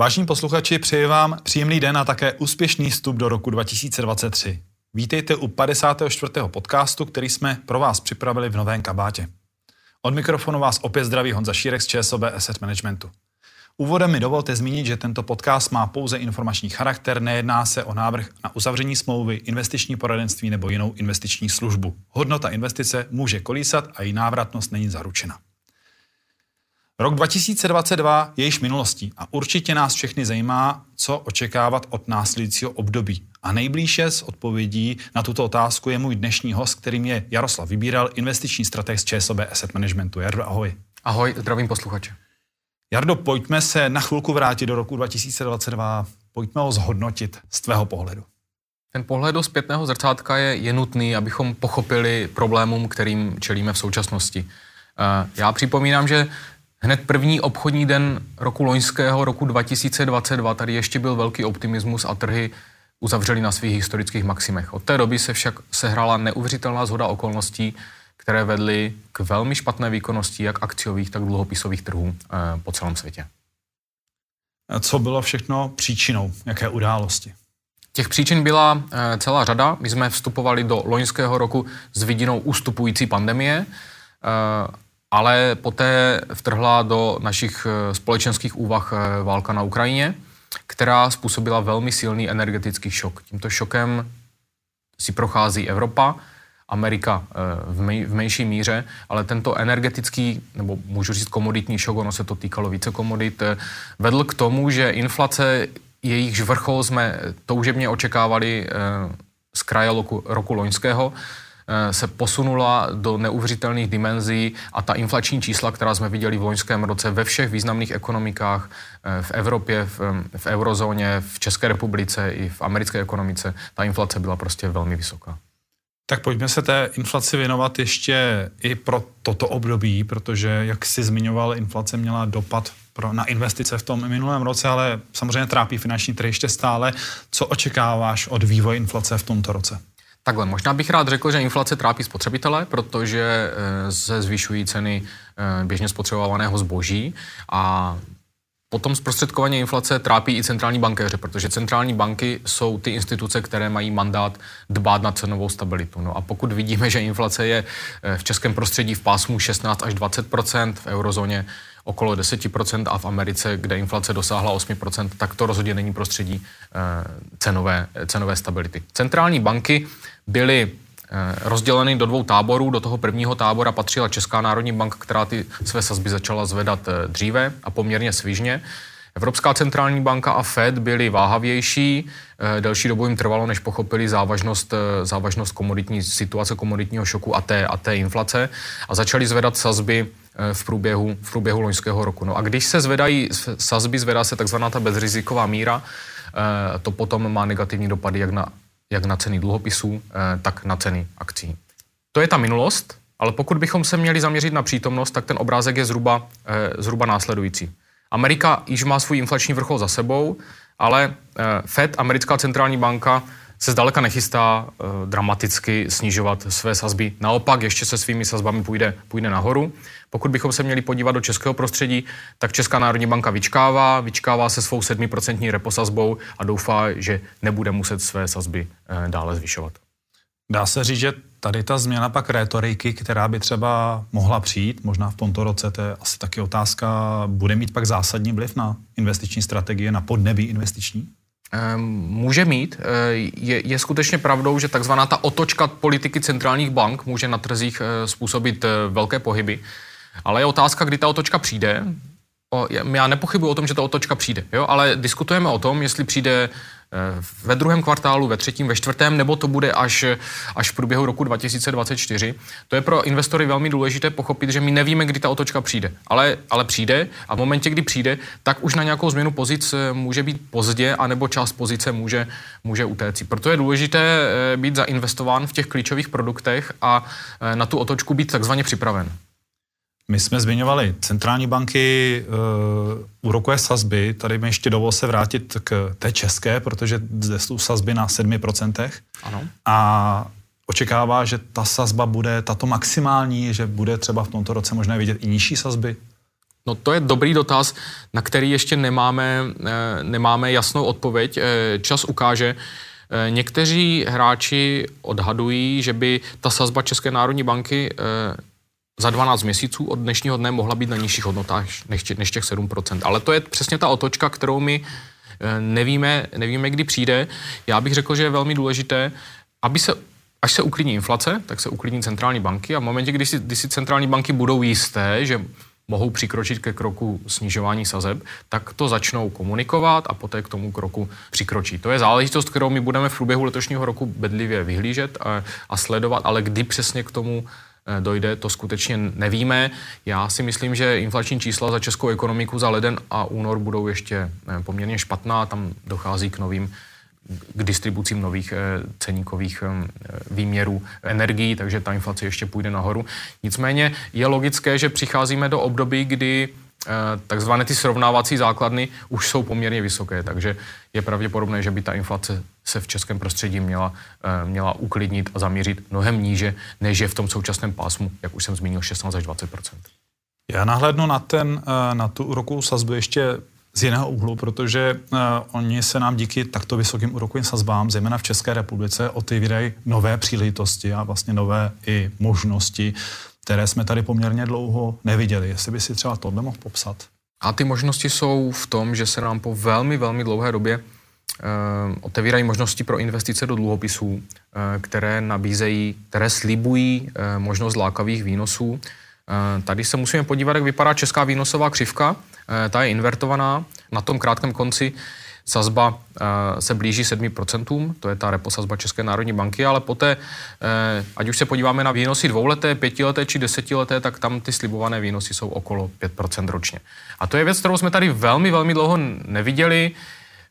Vážení posluchači, přeji vám příjemný den a také úspěšný vstup do roku 2023. Vítejte u 54. podcastu, který jsme pro vás připravili v novém kabátě. Od mikrofonu vás opět zdraví Honza Šírek z ČSOB Asset Managementu. Úvodem mi dovolte zmínit, že tento podcast má pouze informační charakter, nejedná se o návrh na uzavření smlouvy, investiční poradenství nebo jinou investiční službu. Hodnota investice může kolísat a její návratnost není zaručena. Rok 2022 je již minulostí a určitě nás všechny zajímá, co očekávat od následujícího období. A nejblíže s odpovědí na tuto otázku je můj dnešní host, kterým je Jaroslav Vybíral, investiční strateg z ČSOB Asset Managementu. Jardo, ahoj. Ahoj, zdravím posluchače. Jardo, pojďme se na chvilku vrátit do roku 2022. Pojďme ho zhodnotit z tvého pohledu. Ten pohled do zpětného zrcátka je, je nutný, abychom pochopili problémům, kterým čelíme v současnosti. Eh, já připomínám, že Hned první obchodní den roku loňského, roku 2022, tady ještě byl velký optimismus a trhy uzavřeli na svých historických maximech. Od té doby se však sehrála neuvěřitelná zhoda okolností, které vedly k velmi špatné výkonnosti jak akciových, tak dluhopisových trhů eh, po celém světě. Co bylo všechno příčinou? Jaké události? Těch příčin byla eh, celá řada. My jsme vstupovali do loňského roku s vidinou ustupující pandemie eh, ale poté vtrhla do našich eh, společenských úvah eh, válka na Ukrajině, která způsobila velmi silný energetický šok. Tímto šokem si prochází Evropa, Amerika eh, v, menší míře, ale tento energetický, nebo můžu říct komoditní šok, ono se to týkalo více komodit, vedl k tomu, že inflace, jejichž vrchol jsme toužebně očekávali z kraje roku, roku loňského, se posunula do neuvěřitelných dimenzí a ta inflační čísla, která jsme viděli v loňském roce ve všech významných ekonomikách eh, v Evropě, v, v eurozóně, v České republice i v americké ekonomice, ta inflace byla prostě velmi vysoká. Tak pojďme se té inflaci věnovat ještě i pro toto období, protože, jak jsi zmiňoval, inflace měla dopad pro, na investice v tom minulém roce, ale samozřejmě trápí finanční trhy ještě stále. Co očekáváš od vývoje inflace v tomto roce? Takhle, možná bych rád řekl, že inflace trápí spotřebitele, protože eh, se zvyšují ceny eh, běžně spotřebovaného zboží a Potom zprostředkovaně inflace trápí i centrální bankéře, protože centrální banky jsou ty instituce, které mají mandát dbát na cenovou stabilitu. No a pokud vidíme, že inflace je eh, v českém prostředí v pásmu 16 až 20% v eurozóně okolo 10% a v Americe, kde inflace dosáhla 8%, tak to rozhodně není prostředí cenové, cenové stability. Centrální banky byly eh, rozděleny do dvou táborů. Do toho prvního tábora patřila Česká národní banka, která ty své sazby začala zvedat eh, dříve a poměrně svižně. Evropská centrální banka a Fed byly váhavější, eh, delší dobu jim trvalo, než pochopili závažnost, závažnost komoditní situace, komoditního šoku a té, a té inflace a začali zvedat sazby v průběhu, v průběhu loňského roku. No a když se zvedají sazby, zvedá se takzvaná ta bezriziková míra, to potom má negativní dopady jak na jak na ceny dluhopisů, eh, tak na ceny akcí. To je ta minulost, ale pokud bychom se měli zaměřit na přítomnost, tak ten obrázek je zhruba, eh, zhruba následující. Amerika již má svůj inflační vrchol za sebou, ale eh, Fed, americká centrální banka, se zdaleka nechystá uh, dramaticky snižovat své sazby. Naopak ještě se svými sazbami půjde, půjde nahoru. Pokud bychom se měli podívat do českého prostředí, tak Česká národní banka vyčkává, vyčkává se svou 7% reposazbou a doufá, že nebude muset své sazby uh, dále zvyšovat. Dá se říct, že tady ta změna pak rétoriky, která by třeba mohla přijít, možná v tomto roce, to je asi taky otázka, bude mít pak zásadní vliv na investiční strategie, na podnebí investiční? Ehm, může mít. Eh, je, je skutečně pravdou, že takzvaná ta otočka politiky centrálních bank může na trzích eh, způsobit velké pohyby. Ale je otázka, kdy ta otočka přijde. O, já nepochybuji o tom, že ta otočka přijde, jo? ale diskutujeme o tom, jestli přijde ve druhém kvartálu, ve třetím, ve čtvrtém, nebo to bude až, až v průběhu roku 2024. To je pro investory velmi důležité pochopit, že my nevíme, kdy ta otočka přijde, ale, ale přijde a v momentě, kdy přijde, tak už na nějakou změnu pozic eh, může být pozdě, anebo část pozice může, může utéct. Proto je důležité eh, být zainvestován v těch klíčových produktech a na tu otočku být takzvaně připraven. My jsme zmiňovali centrální banky, uh, úrokové sazby, tady mi ještě dovol se vrátit k té české, protože zde jsou sazby na 7%. Ano. A očekává, že ta sazba bude tato maximální, že bude třeba v tomto roce možná vidět i nižší sazby? No to je dobrý dotaz, na který ještě nemáme, nemáme jasnou odpověď. Čas ukáže. Někteří hráči odhadují, že by ta sazba České národní banky za 12 měsíců od dnešního dne mohla být na nižších hodnotách než těch 7%. Ale to je přesně ta otočka, kterou my eh, nevíme, nevíme, kdy přijde. Já bych řekl, že je velmi důležité, aby se Až se uklidní inflace, tak se uklidní centrální banky a v momentě, kdy si, kdy si centrální banky budou jisté, že mohou přikročit ke kroku snižování sazeb, tak to začnou komunikovat a poté k tomu kroku přikročí. To je záležitost, kterou my budeme v průběhu letošního roku bedlivě vyhlížet a, a sledovat, ale kdy přesně k tomu dojde, to skutečně nevíme. Já si myslím, že inflační čísla za českou ekonomiku za leden a únor budou ještě eh, poměrně špatná, tam dochází k novým k distribucím nových eh, ceníkových výměrů energií, takže ta inflace ještě půjde nahoru. Nicméně je logické, že přicházíme do období, kdy Eh, takzvané ty srovnávací základny už jsou poměrně vysoké, takže je pravděpodobné, že by ta inflace se v českém prostředí měla, eh, měla uklidnit a zamířit mnohem níže, než je v tom současném pásmu, jak už jsem zmínil, 16 až 20% Já nahlédnu na, ten, eh, na tu úrokovou sazbu ještě z jiného úhlu, protože uh, oni se nám díky takto vysokým úrokovým sazbám, zejména v České republice, otevírají nové příležitosti a vlastně nové i možnosti které jsme tady poměrně dlouho neviděli. Jestli by si třeba tohle mohl popsat. A ty možnosti jsou v tom, že se nám po velmi, velmi dlouhé době e, otevírají možnosti pro investice do dluhopisů, e, které nabízejí, které slibují e, možnost lákavých výnosů. Tady se musíme podívat, jak vypadá česká výnosová křivka. Ta je invertovaná. Na tom krátkém konci sazba uh, se blíží 7%, to je ta repo sazba České národní banky, ale poté, uh, ať už se podíváme na výnosy dvouleté, pětileté či desetileté, tak tam ty slibované výnosy jsou okolo 5% ročně. A to je věc, kterou jsme tady velmi, velmi dlouho neviděli.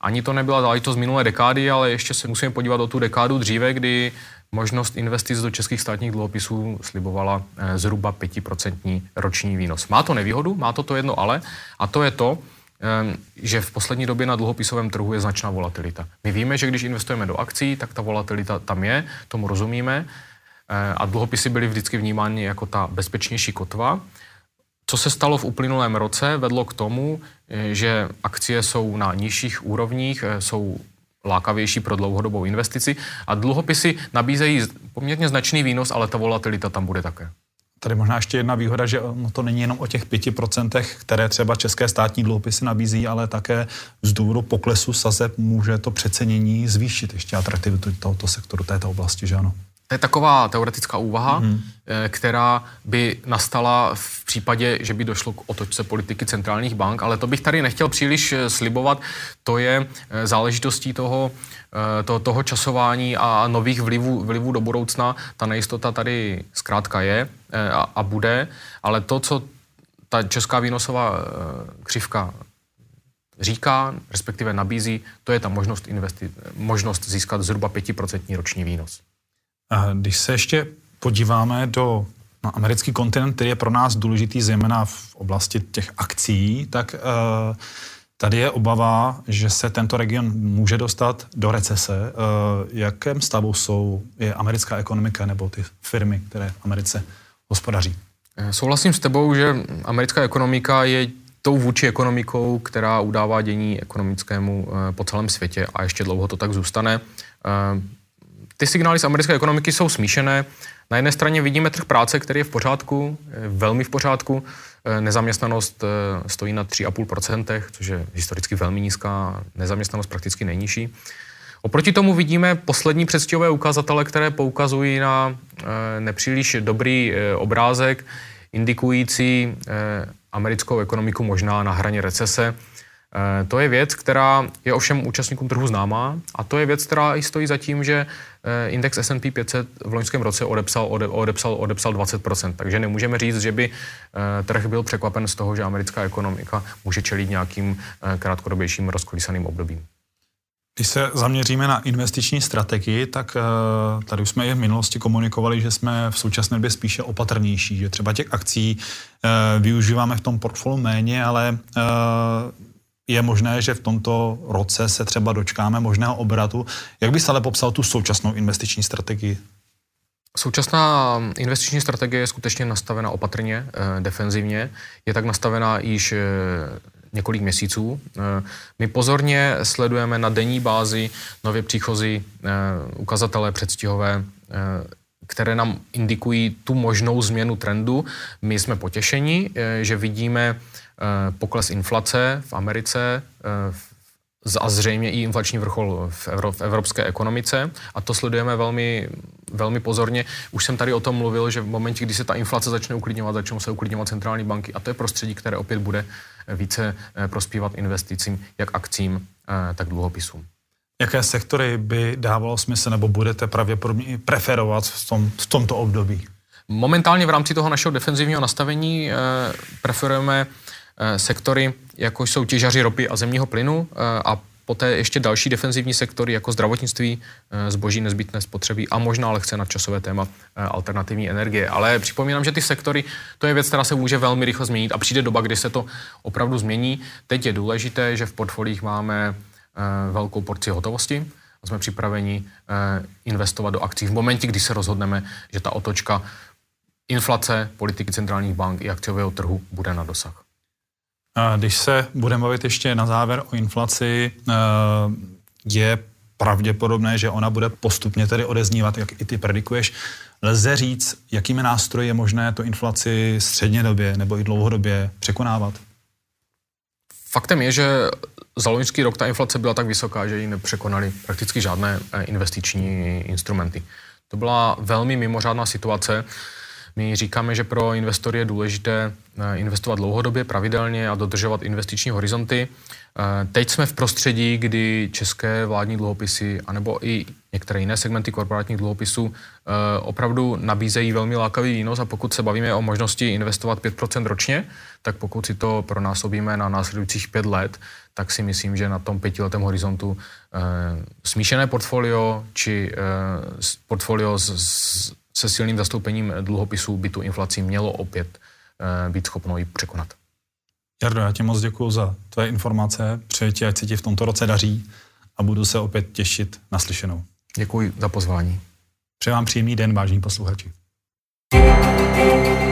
Ani to nebyla záležitost minulé dekády, ale ještě se musíme podívat o tu dekádu dříve, kdy možnost investic do českých státních dluhopisů slibovala eh, zhruba 5% roční výnos. Má to nevýhodu, má to to jedno ale, a to je to, že v poslední době na dluhopisovém trhu je značná volatilita. My víme, že když investujeme do akcí, tak ta volatilita tam je, tomu rozumíme ehm, a dluhopisy byly vždycky vnímány jako ta bezpečnější kotva. Co se stalo v uplynulém roce, vedlo k tomu, eh, že akcie jsou na nižších úrovních, eh, jsou lákavější pro dlouhodobou investici a dluhopisy nabízejí poměrně značný výnos, ale ta volatilita tam bude také. Tady možná ještě jedna výhoda, že no, to není jenom o těch 5%, které třeba české státní dluhopisy nabízí, ale také z důvodu poklesu sazeb může to přecenění zvýšit ještě atraktivitu tohoto sektoru, této oblasti, že ano? To je taková teoretická úvaha, mm. která by nastala v případě, že by došlo k otočce politiky centrálních bank, ale to bych tady nechtěl příliš eh, slibovat. To je eh, záležitostí toho, to, toho časování a nových vlivů, vlivů do budoucna. Ta nejistota tady zkrátka je a, a bude, ale to, co ta česká výnosová křivka říká, respektive nabízí, to je ta možnost, investi- možnost získat zhruba 5% roční výnos. Když se ještě podíváme do na americký kontinent, který je pro nás důležitý zejména v oblasti těch akcí, tak uh, tady je obava, že se tento region může dostat do recese. Uh, jakém stavu jsou je americká ekonomika nebo ty firmy, které v Americe hospodaří? Eh, souhlasím s tebou, že americká ekonomika je tou vůči ekonomikou, která udává dění ekonomickému po celém světě a ještě dlouho to tak zůstane ty signály z americké ekonomiky jsou smíšené. Na jedné straně vidíme trh práce, který je v pořádku, velmi v pořádku. Eh, nezaměstnanost eh, stojí na 3,5%, což je historicky velmi nízká, nezaměstnanost prakticky nejnižší. Oproti tomu vidíme poslední předstihové ukazatele, které poukazují na eh, nepříliš dobrý obrázek, indikující americkou ekonomiku možná na hraně recese. Eh, to je věc, která je ovšem účastníkům trhu známá a to je věc, která i stojí za tím, že eh, index S&P 500 v loňském roce odepsal, odepsal, odepsal 20%, takže nemůžeme říct, že by eh, trh byl překvapen z toho, že americká ekonomika může čelit nějakým krátkodobějším rozkolísaným obdobím. Když se zaměříme na investiční strategii, tak tady už jsme i v minulosti komunikovali, že jsme v současné době spíše opatrnější, že třeba těch akcí využíváme v tom portfoliu méně, ale je možné, že v tomto roce se třeba dočkáme možného obratu. Jak byste ale popsal tu současnou investiční strategii? Současná investiční strategie je skutečně nastavena opatrně, eh, defenzivně. Je tak nastavena již eh, několik měsíců. Eh, my pozorně sledujeme na denní bázi nově příchozí ukazatele předstihové, které nám indikují tu možnou změnu trendu. My jsme potěšeni, že vidíme pokles inflace v Americe, a zřejmě i inflační vrchol v, Evro, v evropské ekonomice a to sledujeme velmi, velmi pozorně. Už jsem tady o tom mluvil, že v momentě, kdy se ta inflace začne uklidňovat, začnou se uklidňovat centrální banky a to je prostředí, které opět bude více eh, prospívat investicím, jak akcím, eh, tak dluhopisům. Jaké sektory by dávalo smysl nebo budete pravděpodobně preferovat v, tom, v tomto období? Momentálně v rámci toho našeho defenzivního nastavení eh, preferujeme eh, sektory, jako jsou těžaři ropy a zemního plynu eh, a poté ještě další defenzivní sektory jako zdravotnictví, eh, zboží nezbytné spotřeby a možná lehce nadčasové téma eh, alternativní energie. Ale připomínám, že ty sektory, to je věc, která se může velmi rychle změnit a přijde doba, kdy se to opravdu změní. Teď je důležité, že v portfolích máme eh, velkou porci hotovosti a jsme připraveni investovat do akcí v momentě, kdy se rozhodneme, že ta otočka inflace, politiky centrálních bank i akciového trhu bude na dosah. Když se budeme bavit ještě na závěr o inflaci, eh, je pravděpodobné, že ona bude postupně tedy odeznívat, jak i ty predikuješ. Lze říct, jakými nástroji je možné tu inflaci středně době nebo i dlouhodobě překonávat? Faktem je, že za loňský rok ta inflace byla tak vysoká, že ji nepřekonali prakticky žádné eh, investiční instrumenty. To byla velmi mimořádná situace. My říkáme, že pro investory je důležité eh, investovat dlouhodobě, pravidelně a dodržovat investiční horizonty. Eh, teď jsme v prostředí, kdy české vládní dluhopisy, anebo i některé jiné segmenty korporátních dluhopisů eh, opravdu nabízejí velmi lákavý výnos a pokud se bavíme o možnosti investovat 5% ročně, tak pokud si to pronásobíme na následujících pět let, tak si myslím, že na tom pětiletém horizontu smíšené portfolio či portfolio s se silným zastoupením dluhopisů by tu inflaci mělo opět eh, být schopno ji překonat. Jardo, já ti moc děkuji za tvé informace, přeji ti, ať se ti v tomto roce daří a budu se opět těšit na slyšenou. Děkuji za pozvání. Přeji vám příjemný den, vážení posluchači. thank you